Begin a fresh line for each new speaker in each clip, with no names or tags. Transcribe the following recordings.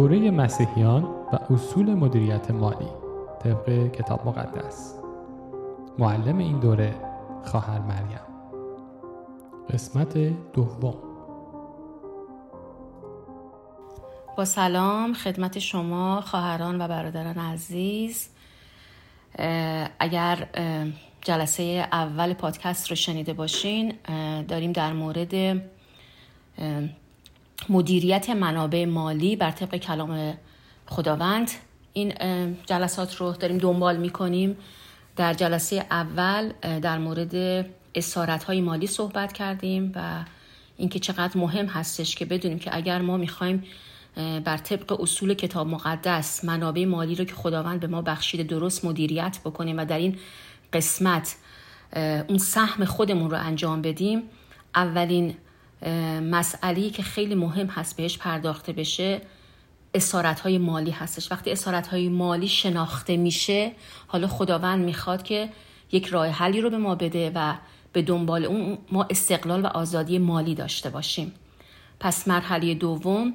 دوره مسیحیان و اصول مدیریت مالی طبق کتاب مقدس. معلم این دوره خواهر مریم. قسمت دوم.
با سلام خدمت شما خواهران و برادران عزیز. اگر جلسه اول پادکست رو شنیده باشین داریم در مورد مدیریت منابع مالی بر طبق کلام خداوند. این جلسات رو داریم دنبال می‌کنیم. در جلسه اول در مورد اسارت های مالی صحبت کردیم و اینکه چقدر مهم هستش که بدونیم که اگر ما می‌خوایم بر طبق اصول کتاب مقدس منابع مالی رو که خداوند به ما بخشیده درست مدیریت بکنیم و در این قسمت اون سهم خودمون رو انجام بدیم اولین مسئله که خیلی مهم هست بهش پرداخته بشه اسارت های مالی هستش. وقتی اسارت های مالی شناخته میشه حالا خداوند می‌خواد که یک راه حلی رو به ما بده و به دنبال اون ما استقلال و آزادی مالی داشته باشیم. پس مرحله دوم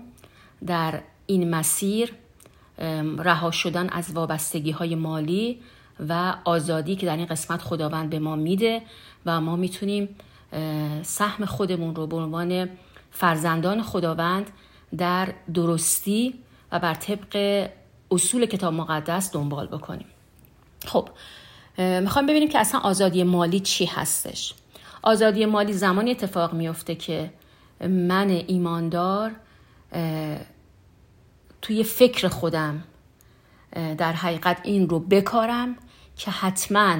در این مسیر رها شدن از وابستگی های مالی و آزادی که در این قسمت خداوند به ما میده و ما می‌تونیم سهم خودمون رو به عنوان فرزندان خداوند در درستی و بر طبق اصول کتاب مقدس دنبال بکنیم. خب می‌خوام ببینیم که اصلا آزادی مالی چی هستش. آزادی مالی زمانی اتفاق میفته که من ایماندار توی فکر خودم در حقیقت این رو بکارم که حتما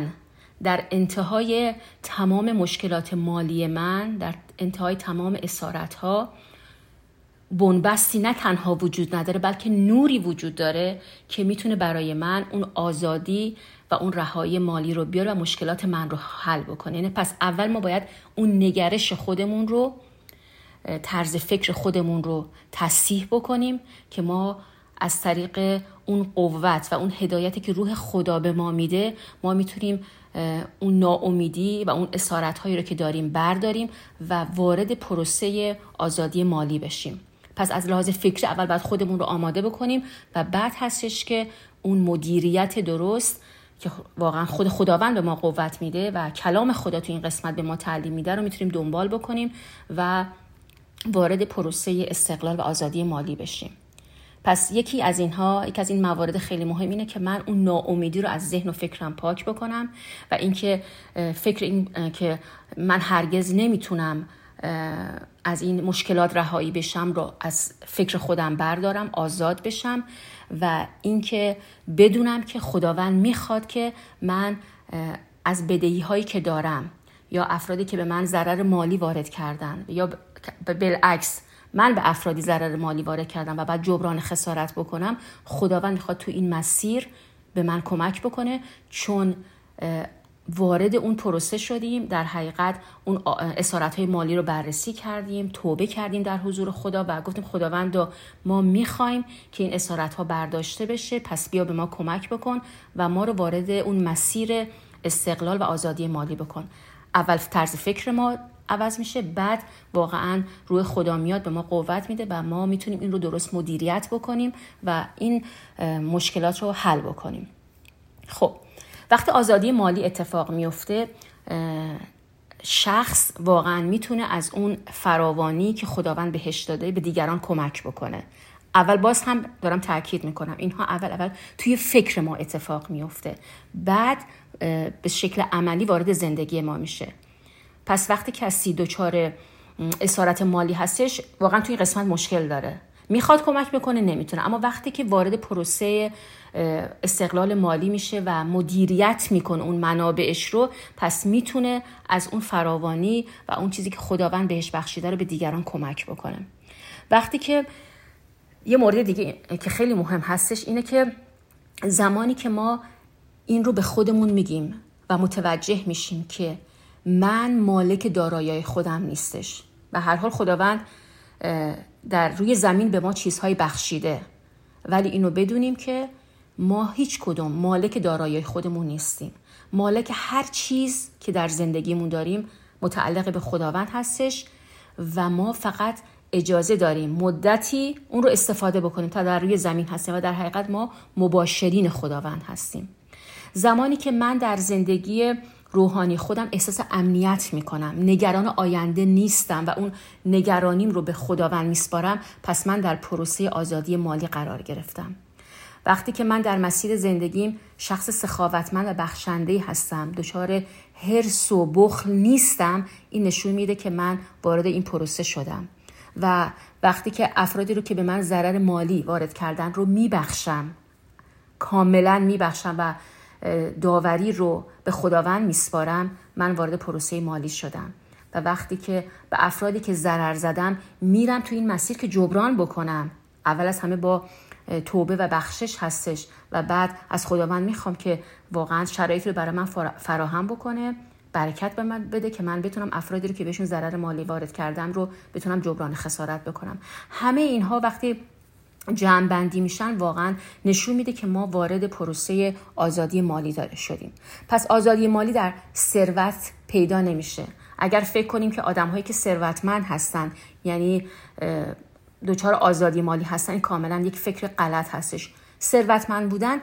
در انتهای تمام مشکلات مالی من در انتهای تمام اسارت ها بنبستی نه تنها وجود نداره بلکه نوری وجود داره که می‌تونه برای من اون آزادی و اون رهایی مالی رو بیاره و مشکلات من رو حل بکنه. یعنی پس اول ما باید اون نگرش خودمون رو طرز فکر خودمون رو تصحیح بکنیم که ما از طریق اون قوت و اون هدایتی که روح خدا به ما میده ما می‌تونیم اون ناامیدی و اون اسارت هایی رو که داریم برداریم و وارد پروسه آزادی مالی بشیم. پس از لحاظ فکری اول باید خودمون رو آماده بکنیم و بعد هستش که اون مدیریت درست که واقعا خود خداوند به ما قوت میده و کلام خدا تو این قسمت به ما تعلیم میده رو می‌تونیم دنبال بکنیم و وارد پروسه استقلال و آزادی مالی بشیم. پس یکی از اینها یکی از این موارد خیلی مهم اینه که من اون ناامیدی رو از ذهن و فکرم پاک بکنم و اینکه فکر این که من هرگز نمی‌تونم از این مشکلات رهایی بشم رو از فکر خودم بردارم آزاد بشم و اینکه بدونم که خداوند می‌خواد که من از بدهی هایی که دارم یا افرادی که به من ضرر مالی وارد کردن یا بالعکس من به افرادی ضرر مالی وارد کردم و بعد جبران خسارت بکنم خداوند می‌خواد تو این مسیر به من کمک بکنه. چون وارد اون پروسه شدیم در حقیقت اون اسارت های مالی رو بررسی کردیم توبه کردیم در حضور خدا و گفتیم خداوند ما می‌خوایم که این اسارت ها برداشته بشه پس بیا به ما کمک بکن و ما رو وارد اون مسیر استقلال و آزادی مالی بکن. اول طرز فکر ما عوض میشه. بعد واقعا روی خدا میاد به ما قوت میده و ما می‌تونیم این رو درست مدیریت بکنیم و این مشکلات رو حل بکنیم. خب وقتی آزادی مالی اتفاق میفته شخص واقعا می‌تونه از اون فراوانی که خداوند بهش داده به دیگران کمک بکنه. اول باز هم دارم تاکید می‌کنم اینها اول اول توی فکر ما اتفاق میفته بعد به شکل عملی وارد زندگی ما میشه. پس وقتی کسی دچار اسارت مالی هستش واقعا توی قسمت مشکل داره. می‌خواد کمک بکنه نمی‌تونه. اما وقتی که وارد پروسه استقلال مالی میشه و مدیریت می‌کنه اون منابعش رو پس می‌تونه از اون فراوانی و اون چیزی که خداوند بهش بخشیده رو به دیگران کمک بکنه. وقتی که یه مورد دیگه که خیلی مهم هستش اینه که زمانی که ما این رو به خودمون میگیم و متوجه میشیم که من مالک دارایی خودم نیستش. و هر حال خداوند در روی زمین به ما چیزهایی بخشیده. ولی اینو بدونیم که ما هیچ کدوم مالک دارایی خودمون نیستیم. مالک هر چیز که در زندگیمون داریم متعلق به خداوند هستش و ما فقط اجازه داریم مدتی اون رو استفاده بکنیم تا در روی زمین هستیم و در حقیقت ما مباشرین خداوند هستیم. زمانی که من در زندگی روحانی خودم احساس امنیت می‌کنم. نگران آینده نیستم و اون نگرانیم رو به خداوند میسپارم. پس من در پروسه آزادی مالی قرار گرفتم. وقتی که من در مسیر زندگیم شخص سخاوتمند و بخشنده هستم دچار هرس و بخل نیستم این نشون میده که من وارد این پروسه شدم و وقتی که افرادی رو که به من ضرر مالی وارد کردن رو میبخشم کاملا میبخشم و داوری رو به خداوند میسپارم من وارد پروسه مالی شدم. و وقتی که به افرادی که ضرر زدم میرم تو این مسیر که جبران بکنم. اول از همه با توبه و بخشش هستش و بعد از خداوند می‌خوام که واقعا شرایط رو برای من فراهم بکنه برکت به من بده که من بتونم افرادی رو که بهشون ضرر مالی وارد کردم رو بتونم جبران خسارت بکنم. همه اینها وقتی جمع بندی میشن واقعا نشون میده که ما وارد پروسه آزادی مالی داره شدیم. پس آزادی مالی در ثروت پیدا نمیشه. اگر فکر کنیم که آدم هایی که ثروتمند هستن یعنی دچار آزادی مالی هستن کاملا یک فکر غلط هستش. ثروتمند بودن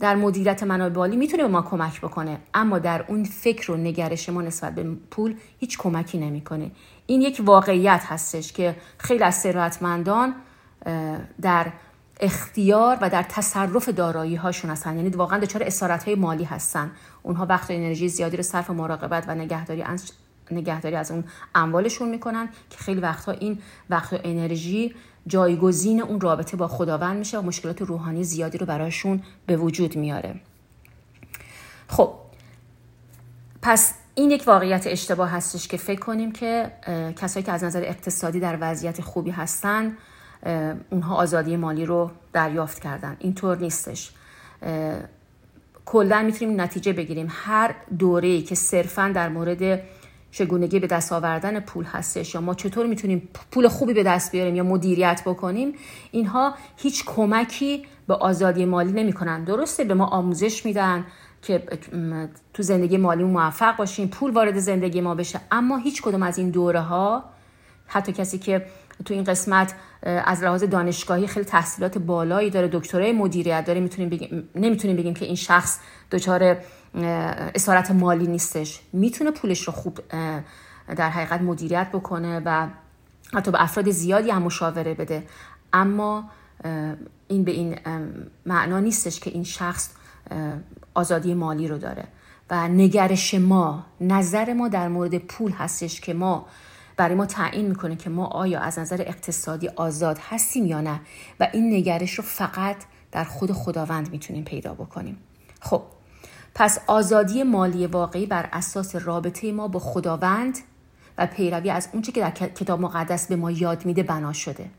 در مدیریت منابع مالی می‌تونه به ما کمک بکنه اما در اون فکر و نگرش ما نسبت به پول هیچ کمکی نمی‌کنه. این یک واقعیت هستش که خیلی از ثروتمندان در اختیار و در تصرف دارایی هاشون هستن. یعنی واقعا دچار اسارت های مالی هستن. اونها وقت و انرژی زیادی رو صرف مراقبت و نگهداری از نگهداری از اون اموالشون می‌کنن که خیلی وقتها این وقت و انرژی جایگزین اون رابطه با خداوند میشه و مشکلات روحانی زیادی رو براشون به وجود میاره. خب پس این یک واقعیت اشتباه هستش که فکر کنیم که کسایی که از نظر اقتصادی در وضعیت خوبی هستن اونها آزادی مالی رو دریافت کردن. اینطور نیستش. کلا می‌تونیم نتیجه بگیریم. هر دوره که صرفا در مورد چگونگی به دست آوردن پول هستش یا ما چطور می‌تونیم پول خوبی به دست بیاریم یا مدیریت بکنیم اینها هیچ کمکی به آزادی مالی نمی‌کنن. درسته به ما آموزش میدن که تو زندگی مالی موفق باشیم پول وارد زندگی ما بشه اما هیچ کدوم از این دوره ها حتی کسی که تو این قسمت از لحاظ دانشگاهی خیلی تحصیلات بالایی داره. دکترای مدیریت داره. می‌تونیم بگیم نمی‌تونیم بگیم که این شخص دچار اسارت مالی نیستش. می‌تونه پولش رو خوب در حقیقت مدیریت بکنه و حتی به افراد زیادی هم مشاوره بده. اما این به این معنا نیستش که این شخص آزادی مالی رو داره. و نگرش ما نظر ما در مورد پول هستش که ما برای ما تعیین می‌کنه که ما آیا از نظر اقتصادی آزاد هستیم یا نه و این نگرش رو فقط در خود خداوند می‌تونیم پیدا بکنیم. خب پس آزادی مالی واقعی بر اساس رابطه ما با خداوند و پیروی از اونچه که در کتاب مقدس به ما یاد میده بنا شده.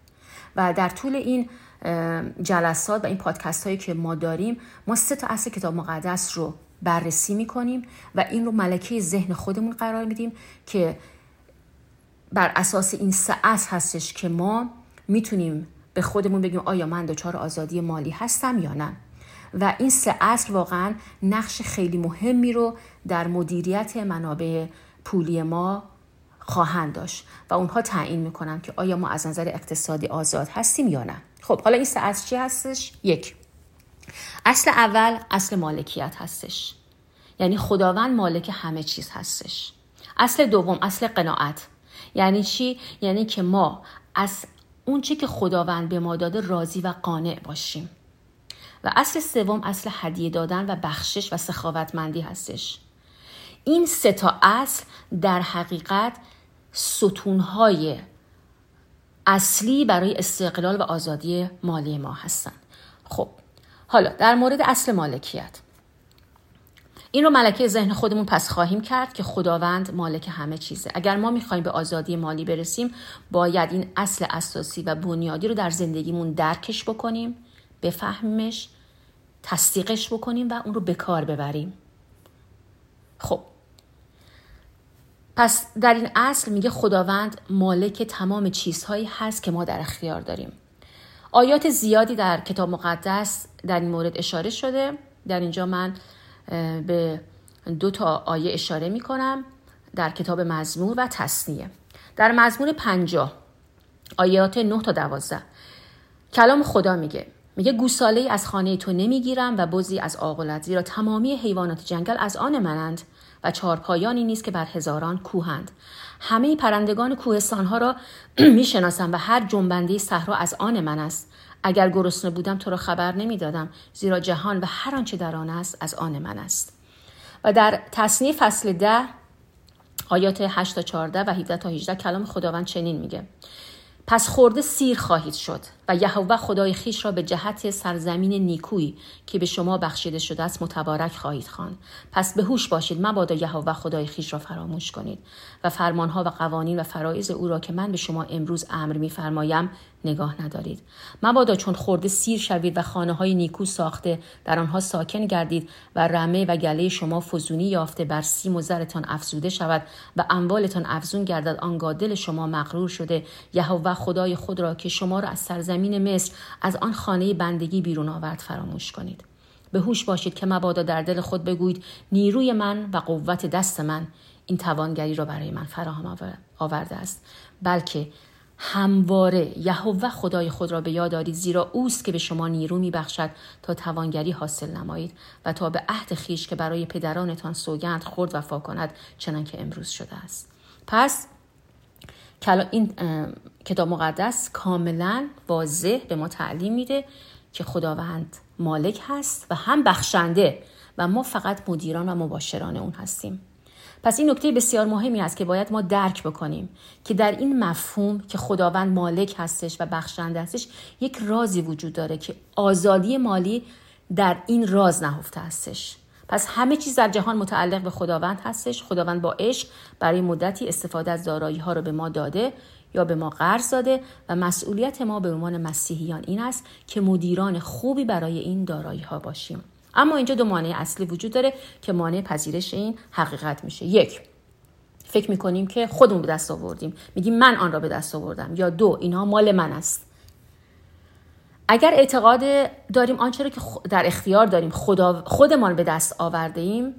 و در طول این جلسات و این پادکست هایی که ما داریم ما سه تا اصل کتاب مقدس رو بررسی می‌کنیم و این رو ملکه ذهن خودمون قرار میدیم که بر اساس این سه اصل هستش که ما می‌تونیم به خودمون بگیم آیا من دچار آزادی مالی هستم یا نه. و این سه اصل واقعا نقش خیلی مهمی رو در مدیریت منابع پولی ما خواهند داشت و اونها تعیین می‌کنن که آیا ما از نظر اقتصادی آزاد هستیم یا نه. خب حالا این سه اصل چی هستش؟ یک اصل اول اصل مالکیت هستش. یعنی خداوند مالک همه چیز هستش. اصل دوم اصل قناعت. یعنی چی؟ یعنی که ما از اون چی که خداوند به ما داده راضی و قانع باشیم. و اصل سوم اصل هدیه دادن و بخشش و سخاوتمندی هستش. این سه تا اصل در حقیقت ستونهای اصلی برای استقلال و آزادی مالی ما هستند خب حالا در مورد اصل مالکیت. این رو ملکه ذهن خودمون پس خواهیم کرد که خداوند مالک همه چیزه. اگر ما می‌خوایم به آزادی مالی برسیم باید این اصل اساسی و بنیادی رو در زندگیمون درکش بکنیم بفهمیمش تصدیقش بکنیم و اون رو به کار ببریم. خب. پس در این اصل میگه خداوند مالک تمام چیزهایی هست که ما در اختیار داریم. آیات زیادی در کتاب مقدس در این مورد اشاره شده. در اینجا من به دو تا آیه اشاره می کنم در کتاب مزمور و تصنیه در مزمور پنجاه آیات 9 تا 12 کلام خدا میگه. میگه گوساله از خانه تو نمی‌گیرم و بزی از آغلت زیرا تمامی حیوانات جنگل از آن منند و چهارپایانی نیست که بر هزاران کوهند. همه پرندگان کوهستان ها را می‌شناسم و هر جنبنده صحرا از آن من است. اگر گرسنه بودم تو را خبر نمی‌دادم زیرا جهان و هر آنچه در آن است از آن من است. و در تصنیف فصل ده آیات 8 تا 14 و 17 تا 18 کلام خداوند چنین میگه. پس خورده سیر خواهید شد. و یهوه خدای خیش را به جهت سرزمین نیکویی که به شما بخشیده شده است متبارک خواهید خوان پس به هوش باشید مبادا یهوه خدای خیش را فراموش کنید و فرمانها و قوانین و فرایز او را که من به شما امروز امر میفرمایم نگاه ندارید. مبادا چون خورده سیر شوید و خانه های نیکو ساخته در آنها ساکن گردید و رمه و گله شما فزونی یافته بر سیم و زرتان افزوده شود و اموالتان افزون گردد آنگاه دل شما مغرور شده یهوه خدای خود را که شما را از سرزمین مصر از آن خانه بندگی بیرون آورد فراموش کنید. به هوش باشید که مبادا در دل خود بگویید نیروی من و قوت دست من این توانگری را برای من فراهم آورده است. بلکه همواره یهوه خدای خود را به یاد دارید زیرا اوست که به شما نیرو میبخشد تا توانگری حاصل نمایید و تا به عهد خیش که برای پدرانتان سوگند خورد وفا کند چنانکه امروز شده است. پس این کتاب مقدس کاملا واضح به ما تعلیم میده که خداوند مالک هست و هم بخشنده و ما فقط مدیران و مباشران اون هستیم. پس این نکته بسیار مهمی است که باید ما درک بکنیم که در این مفهوم که خداوند مالک هستش و بخشنده هستش یک رازی وجود داره که آزادی مالی در این راز نهفته هستش. پس همه چیز در جهان متعلق به خداوند هستش. خداوند با عشق برای مدتی استفاده از دارایی ها رو به ما داده یا به ما قرض داده و مسئولیت ما به عنوان مسیحیان این است که مدیران خوبی برای این دارایی ها باشیم. اما اینجا دو مانع اصلی وجود داره که مانع پذیرش این حقیقت میشه. یک فکر می‌کنیم که خودمون به دست آوردیم. میگیم من آن را به دست آوردم یا دو اینها مال من است. اگر اعتقاد داریم آنچه را که در اختیار داریم خدا خودمان به دست آورده ایم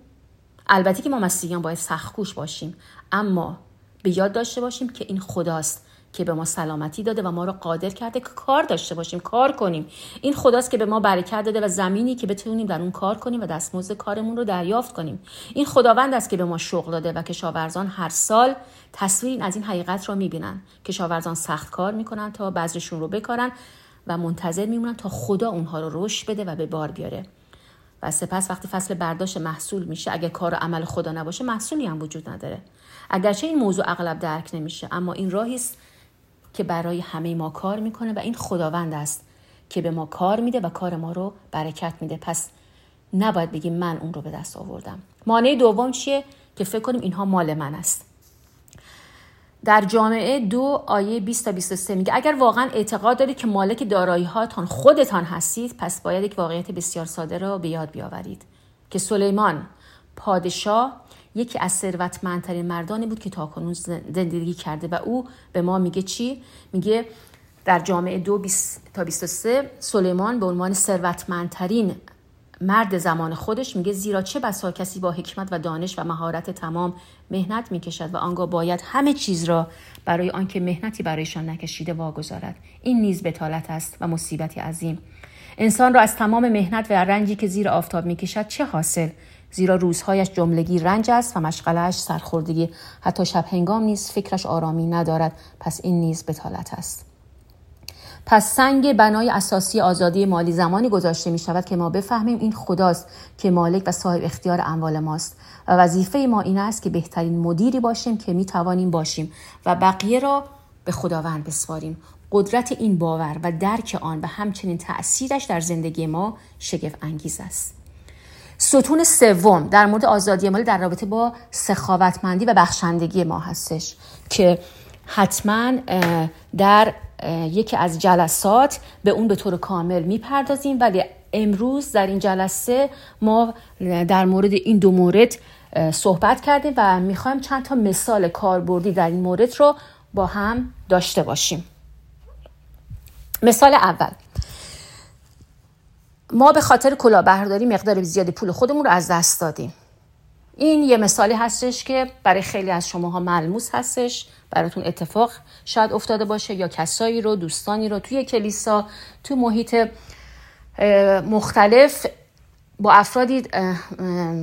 البته که ما مسیحیان باید سختکوش باشیم اما به یاد داشته باشیم که این خداست که به ما سلامتی داده و ما رو قادر کرده که کار داشته باشیم کار کنیم. این خداست که به ما برکت داده و زمینی که بتونیم در اون کار کنیم و دستمزد کارمون رو دریافت کنیم. این خداوند است که به ما شغل داده و کشاورزان هر سال تصویر از این حقیقت را می‌بینن. کشاورزان سخت کار می‌کنن تا بذرشون رو بکارن. و منتظر میمونن تا خدا اونها رو رشد بده و به بار بیاره. و سپس وقتی فصل برداشت محصول میشه اگر کار و عمل خدا نباشه محصولی هم وجود نداره. اگرچه این موضوع اغلب درک نمیشه اما این راهی است که برای همه ما کار می‌کنه و این خداوند است که به ما کار میده و کار ما رو برکت میده. پس نباید بگیم من اون رو به دست آوردم. مانع دوم چیه؟ که فکر کنیم اینها مال من است. در جامعه دو آیه 20 تا 23 میگه اگر واقعا اعتقاد دارید که مالک دارایی هاتان خودتان هستید پس باید یک واقعیت بسیار ساده را به یاد بیاورید که سلیمان پادشاه یکی از ثروتمندترین مردانی بود که تاکنون زندگی کرده. و او به ما میگه چی؟ میگه در جامعه دو تا 23 سلیمان به عنوان ثروتمندترین مرد زمان خودش میگه زیرا چه بسا کسی با حکمت و دانش و مهارت تمام مهنت می‌کشد و آنگاه باید همه چیز را برای آنکه مهنتی برایشان نکشیده واگذارد. این نیز بتالت است و مصیبتی عظیم. انسان را از تمام مهنت و رنجی که زیر آفتاب می‌کشد چه حاصل؟ زیرا روزهایش جملگی رنج است و مشغلش سرخوردگی. حتی شب هنگام نیز فکرش آرامی ندارد. پس این نیز بتالت است. پس سنگ بنای اساسی آزادی مالی زمانی گذاشته می شود که ما بفهمیم این خداست که مالک و صاحب اختیار اموال ماست. و وظیفه ما این است که بهترین مدیری باشیم که می توانیم باشیم و بقیه را به خداوند بسپاریم. قدرت این باور و درک آن و همچنین تأثیرش در زندگی ما شگفت انگیز است. ستون سوم در مورد آزادی مالی در رابطه با سخاوتمندی و بخشندگی ما هستش که حتما در یکی از جلسات به اون به طور کامل می‌پردازیم. ولی امروز در این جلسه ما در مورد این دو مورد صحبت کردیم و می‌خوایم چند تا مثال کاربردی در این مورد رو با هم داشته باشیم. مثال اول. ما به خاطر کلاهبرداری مقدار زیادی پول خودمون رو از دست دادیم. این یه مثالی هستش که برای خیلی از شماها ملموس هستش. براتون اتفاق شاید افتاده باشه یا کسایی رو دوستانی رو توی کلیسا تو محیط مختلف با افرادی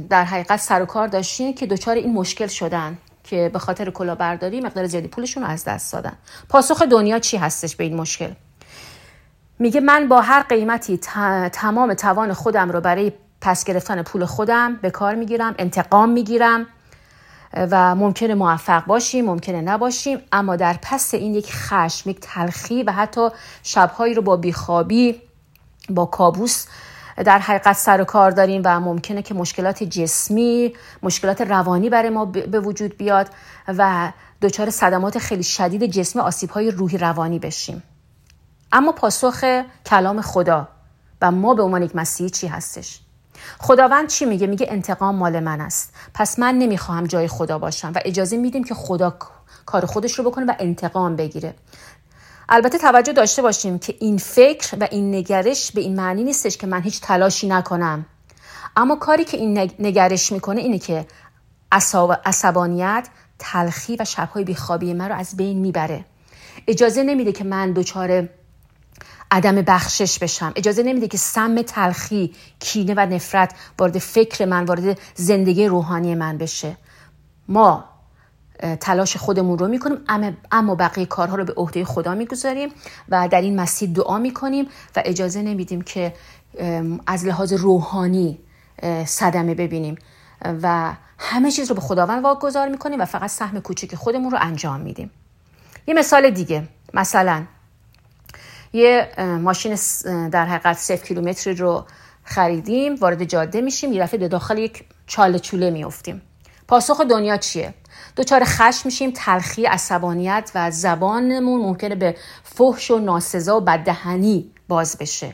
در حقیقت سر و کار داشتین که دچار این مشکل شدن که به خاطر کلاهبرداری مقدار زیادی پولشون رو از دست دادن. پاسخ دنیا چی هستش به این مشکل؟ میگه من با هر قیمتی تمام توان خودم رو برای پس گرفتن پول خودم به کار می‌گیرم انتقام می‌گیرم. و ممکنه موفق باشیم ممکنه نباشیم اما در پس این یک خشم یک تلخی و حتی شبهایی رو با بیخوابی با کابوس در حقیقت سر و کار داریم و ممکنه که مشکلات جسمی مشکلات روانی برای ما به وجود بیاد و دچار صدمات خیلی شدید جسمی آسیب های روحی روانی بشیم. اما پاسخ کلام خدا و ما به عنوان یک مسیحی چی هستش؟ خداوند چی میگه؟ میگه انتقام مال من است. پس من نمی‌خواهم جای خدا باشم و اجازه میدیم که خدا کار خودش رو بکنه و انتقام بگیره. البته توجه داشته باشیم که این فکر و این نگرش به این معنی نیستش که من هیچ تلاشی نکنم. اما کاری که این نگرش می‌کنه اینه که عصبانیت تلخی و شبهای بیخوابی من رو از بین می‌بره. اجازه نمیده که من دچار عدم بخشش بشم. اجازه نمیده که سم تلخی کینه و نفرت وارد فکر من وارد زندگی روحانی من بشه. ما تلاش خودمون رو می‌کنیم اما بقیه کارها رو به عهده خدا می‌گذاریم و در این مسیر دعا می‌کنیم و اجازه نمیدیم که از لحاظ روحانی صدمه ببینیم. و همه چیز رو به خداوند واگذار می‌کنیم و فقط سهم کوچیک خودمون رو انجام میدیم. یه مثال دیگه. مثلا یه ماشین در حقیقت صفر کیلومتری رو خریدیم وارد جاده میشیم یه دفعه به داخل یک چاله چوله میفتیم پاسخ دنیا چیه؟ دوچار خشم میشیم تلخی عصبانیت و زبانمون ممکنه به فحش و ناسزا و بددهنی باز بشه.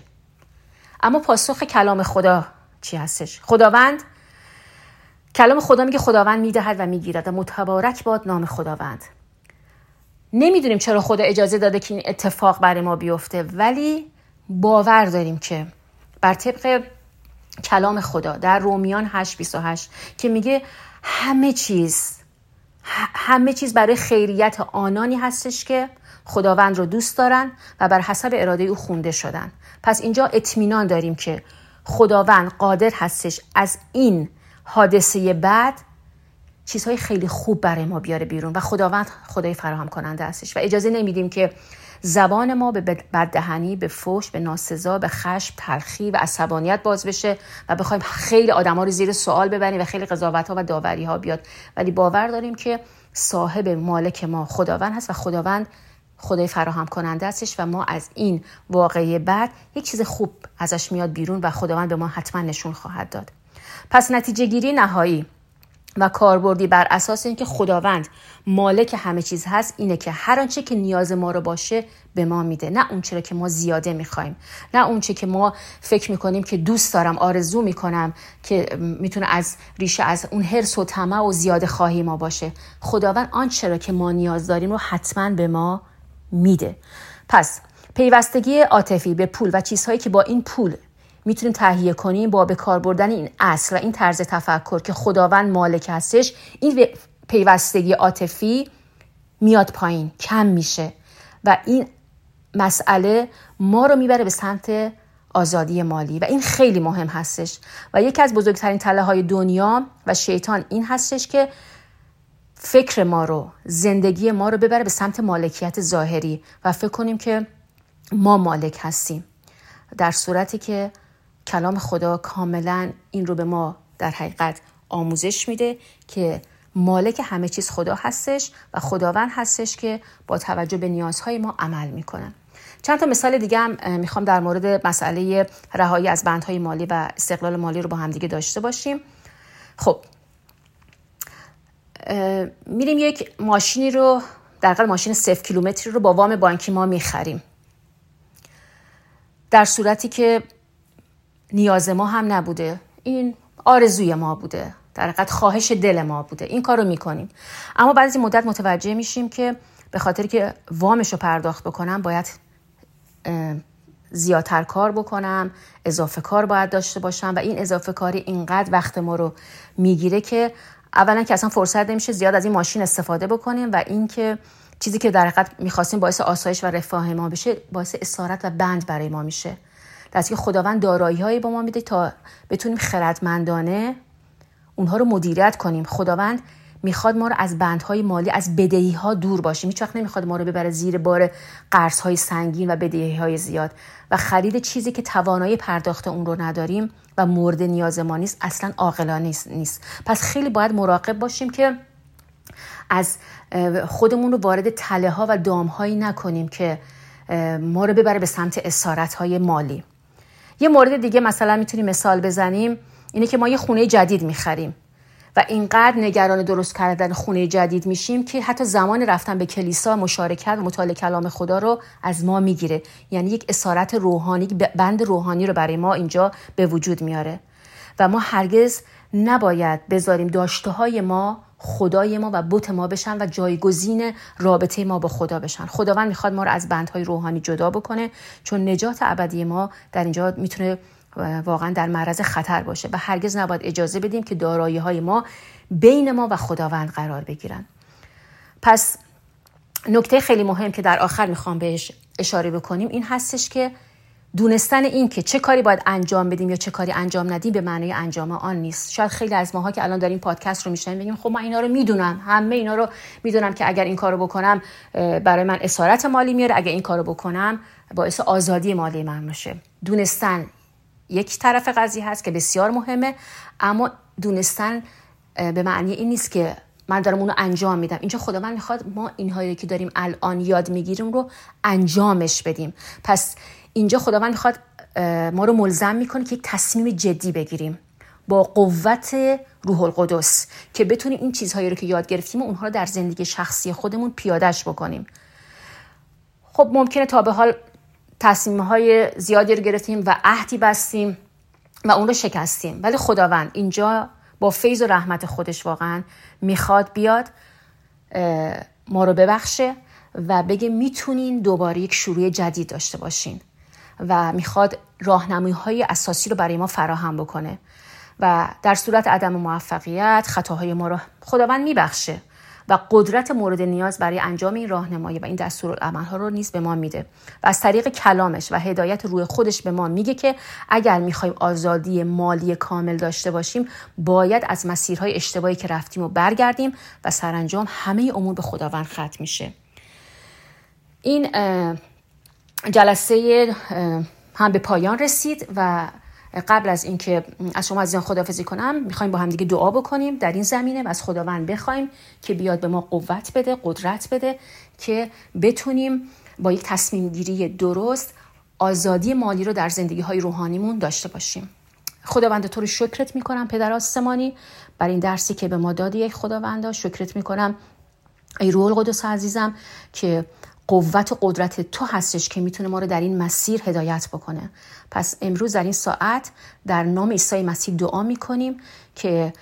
اما پاسخ کلام خدا چی هستش؟ خداوند کلام خدا میگه خداوند می‌دهد و می‌گیرد و متبارک باد نام خداوند. نمی‌دونیم چرا خدا اجازه داده که این اتفاق برای ما بیفته ولی باور داریم که بر طبق کلام خدا در رومیان 8:28 که میگه همه چیز همه چیز برای خیریت آنانی هستش که خداوند رو دوست دارن و بر حسب اراده او خونده شدن. پس اینجا اطمینان داریم که خداوند قادر هستش از این حادثه بعد چیزهای خیلی خوب برای ما بیاره بیرون و خداوند خدای فراهم کننده هستش. و اجازه نمیدیم که زبان ما به بددهنی به فوش به ناسزا به خشم تلخی و عصبانیت باز بشه و بخوایم خیلی آدما رو زیر سوال ببریم و خیلی قضاوت ها و داوری ها بیاد. ولی باور داریم که صاحب مالک ما خداوند هست و خداوند خدای فراهم کننده هستش و ما از این واقعه بعد یک چیز خوب ازش میاد بیرون و خداوند به ما حتما نشون خواهد داد. پس نتیجه گیری نهایی. و کاربردی بر اساس اینکه خداوند مالک همه چیز هست اینه که هر آنچه که نیاز ما رو باشه به ما میده. نه اون چرا که ما زیاده می‌خوایم. نه اون که ما فکر می‌کنیم که دوست دارم آرزو می‌کنم که می‌تونه از ریشه از اون حرس و طمع و زیاده خواهی ما باشه. خداوند آنچه را که ما نیاز داریم رو حتما به ما میده. پس پیوستگی عاطفی به پول و چیزهایی که با این پول می‌تونیم تهیه کنیم با به کار بردن این اصل و این طرز تفکر که خداوند مالک هستش این پیوستگی عاطفی میاد پایین کم میشه و این مسئله ما رو می‌بره به سمت آزادی مالی و این خیلی مهم هستش و یکی از بزرگترین تله های دنیا و شیطان این هستش که فکر ما رو زندگی ما رو ببره به سمت مالکیت ظاهری و فکر کنیم که ما مالک هستیم. در صورتی که کلام خدا کاملا این رو به ما در حقیقت آموزش میده که مالک همه چیز خدا هستش و خداوند هستش که با توجه به نیازهای ما عمل می‌کنن چند تا مثال دیگه هم می‌خوام در مورد مسئله رهایی از بندهای مالی و استقلال مالی رو با هم دیگه داشته باشیم. خب میریم یک ماشینی رو در ماشین صفر کیلومتری رو با وام بانکی ما می‌خریم. در صورتی که نیاز ما هم نبوده. این آرزوی ما بوده. در حقیقت خواهش دل ما بوده. این کار رو می‌کنیم. اما بعد از این مدت متوجه میشیم که به خاطر که وامش رو پرداخت بکنم باید زیادتر کار بکنم اضافه کار باید داشته باشم و این اضافه کاری اینقدر وقت ما رو می‌گیره که اولا که اصلا فرصت نمیشه زیاد از این ماشین استفاده بکنیم و اینکه چیزی که در حقیقت می‌خواستیم باعث آسایش و رفاه ما بشه باعث اسارت و بند برای ما میشه. دستی که خداوند دارایی هایی با ما میده تا بتونیم خردمندانه اونها رو مدیریت کنیم. خداوند می‌خواد ما رو از بندهای مالی از بدهی ها دور باشیم. هیچ وقت نمی‌خواد ما رو ببره زیر بار قرض های سنگین و بدهی های زیاد. و خرید چیزی که توانایی پرداخت اون رو نداریم و مورد نیاز ما نیست اصلا عاقلانه نیست پس خیلی باید مراقب باشیم که از خودمون رو وارد تله ها و دام هایی نکنیم که ما رو ببره به سمت اسارت های مالی. یه مورد دیگه مثلا می‌تونیم مثال بزنیم اینه که ما یه خونه جدید می‌خریم و اینقدر نگران درست کردن خونه جدید میشیم که حتی زمان رفتن به کلیسا مشارکت و مطالعه کلام خدا رو از ما می‌گیره. یعنی یک اسارت روحانی بند روحانی رو برای ما اینجا به وجود میاره. و ما هرگز نباید بذاریم داشته های ما خدای ما و بت ما بشن و جایگزین رابطه ما با خدا بشن. خداوند می‌خواد ما رو از بندهای روحانی جدا بکنه چون نجات ابدی ما در اینجا می‌تونه واقعا در معرض خطر باشه و هرگز نباید اجازه بدیم که دارایی های ما بین ما و خداوند قرار بگیرن. پس نکته خیلی مهم که در آخر می‌خوام بهش اشاره بکنیم این هستش که دونستن این که چه کاری باید انجام بدیم یا چه کاری انجام ندیم به معنای انجام آن نیست. شاید خیلی از ماها که الان داریم پادکست رو میشنیم بگیم خب من اینا رو می‌دونم. همه اینا رو می‌دونم که اگر این کارو بکنم برای من اسارت مالی میاره اگر این کارو بکنم باعث آزادی مالی من میشه. دونستن یک طرف قضیه هست که بسیار مهمه اما دونستن به معنی این نیست که من دارم اونو انجام میدم. اینجا خداوند می‌خواد ما اینهایی که داریم الان یاد می‌گیریم رو انجامش بدیم. پس اینجا خداوند می‌خواد ما رو ملزم می‌کنه که یک تصمیم جدی بگیریم با قوت روح القدس که بتونیم این چیزهایی رو که یاد گرفتیم و اونها رو در زندگی شخصی خودمون پیادش بکنیم. خب ممکنه تا به حال تصمیم های زیادی رو گرفتیم و عهدی بستیم و اون رو شکستیم. ولی خداوند اینجا با فیض و رحمت خودش واقعا می‌خواد بیاد ما رو ببخشه و بگه می‌تونین دوباره یک شروع جدید داشته باشین. و می‌خواد راهنمایی های اساسی رو برای ما فراهم بکنه. و در صورت عدم موفقیت خطاهای ما رو خداوند میبخشه و قدرت مورد نیاز برای انجام این راهنمایی و این ها رو نیز به ما میده. و از طریق کلامش و هدایت روی خودش به ما میگه که اگر می‌خوایم آزادی مالی کامل داشته باشیم باید از مسیرهای اشتباهی که رفتیم و برگردیم و سرانجام همه امور به خداوند ختم میشه. این جلسه هم به پایان رسید و قبل از اینکه از شما عزیزان خدافزی کنم می‌خوایم با هم دیگه دعا بکنیم در این زمینه و از خداوند بخوایم که بیاد به ما قوت بده قدرت بده که بتونیم با یک تصمیم گیری درست آزادی مالی رو در زندگی های روحانیمون داشته باشیم. خداوند تو رو شکرت می‌کنم پدر آسمانی بر این درسی که به ما دادی ای خداوندا. شکرت می‌کنم ای روح القدس عزیزم که قوت و قدرت تو هستش که می‌تونه ما رو در این مسیر هدایت بکنه. پس امروز در این ساعت در نام عیسی مسیح دعا می‌کنیم که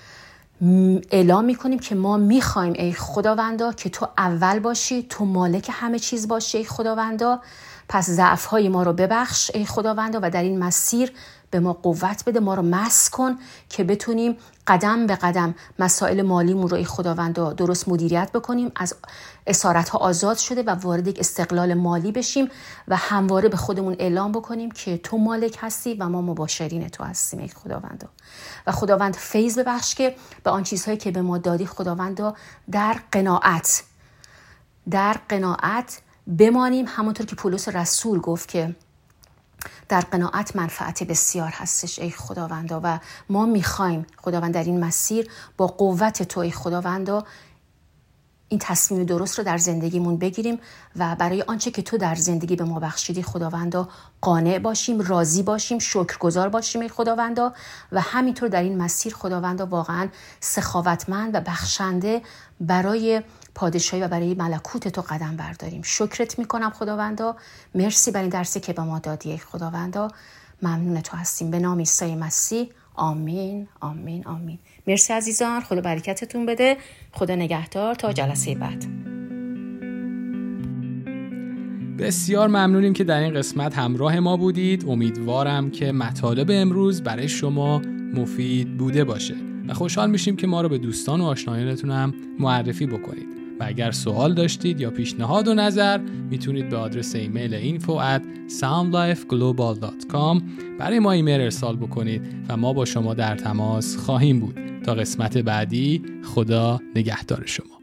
اعلام می‌کنیم که ما می‌خوایم ای خداوندا که تو اول باشی تو مالک همه چیز باشی ای خداوندا. پس ضعف ما رو ببخش ای خداوندا و در این مسیر به ما قوت بده ما رو مس کن که بتونیم قدم به قدم مسائل مالیمون رو ای خداوند درست مدیریت بکنیم از اسارت ها آزاد شده و وارد یک استقلال مالی بشیم و همواره به خودمون اعلام بکنیم که تو مالک هستی و ما مباشرین تو هستیم ای خداوند و خداوند فیض ببخش که به آن چیزهایی که به ما دادی خداوند در قناعت در قناعت بمانیم. همونطور که پولس رسول گفت که در قناعت منفعت بسیار هستش ای خداوندا. و ما می‌خوایم خداوند در این مسیر با قوت تو ای خداوندا این تصمیم درست رو در زندگیمون بگیریم و برای آنچه که تو در زندگی به ما بخشیدی خداوندا قانع باشیم راضی باشیم شکرگزار باشیم ای خداوندا. و همینطور در این مسیر خداوندا واقعا سخاوتمند و بخشنده برای پادشاهی و برای ملکوت تو قدم برداریم. شکرت می‌کنم خداوندا. مرسی برای درسی که به ما دادی خداوندا. ممنون تو هستیم. به نام عیسی مسیح. آمین آمین آمین. مرسی عزیزان. خدا برکتتون بده. خدا نگهدار. تا جلسه بعد.
بسیار ممنونیم که در این قسمت همراه ما بودید. امیدوارم که مطالب امروز برای شما مفید بوده باشه. و خوشحال میشیم که ما رو به دوستان و آشنایانتون هم معرفی بکنید. و اگر سوال داشتید یا پیشنهاد و نظر می‌تونید به آدرس ایمیل info at soundlifeglobal.com برای ما ایمیل ارسال بکنید و ما با شما در تماس خواهیم بود. تا قسمت بعدی خدا نگهدار شما.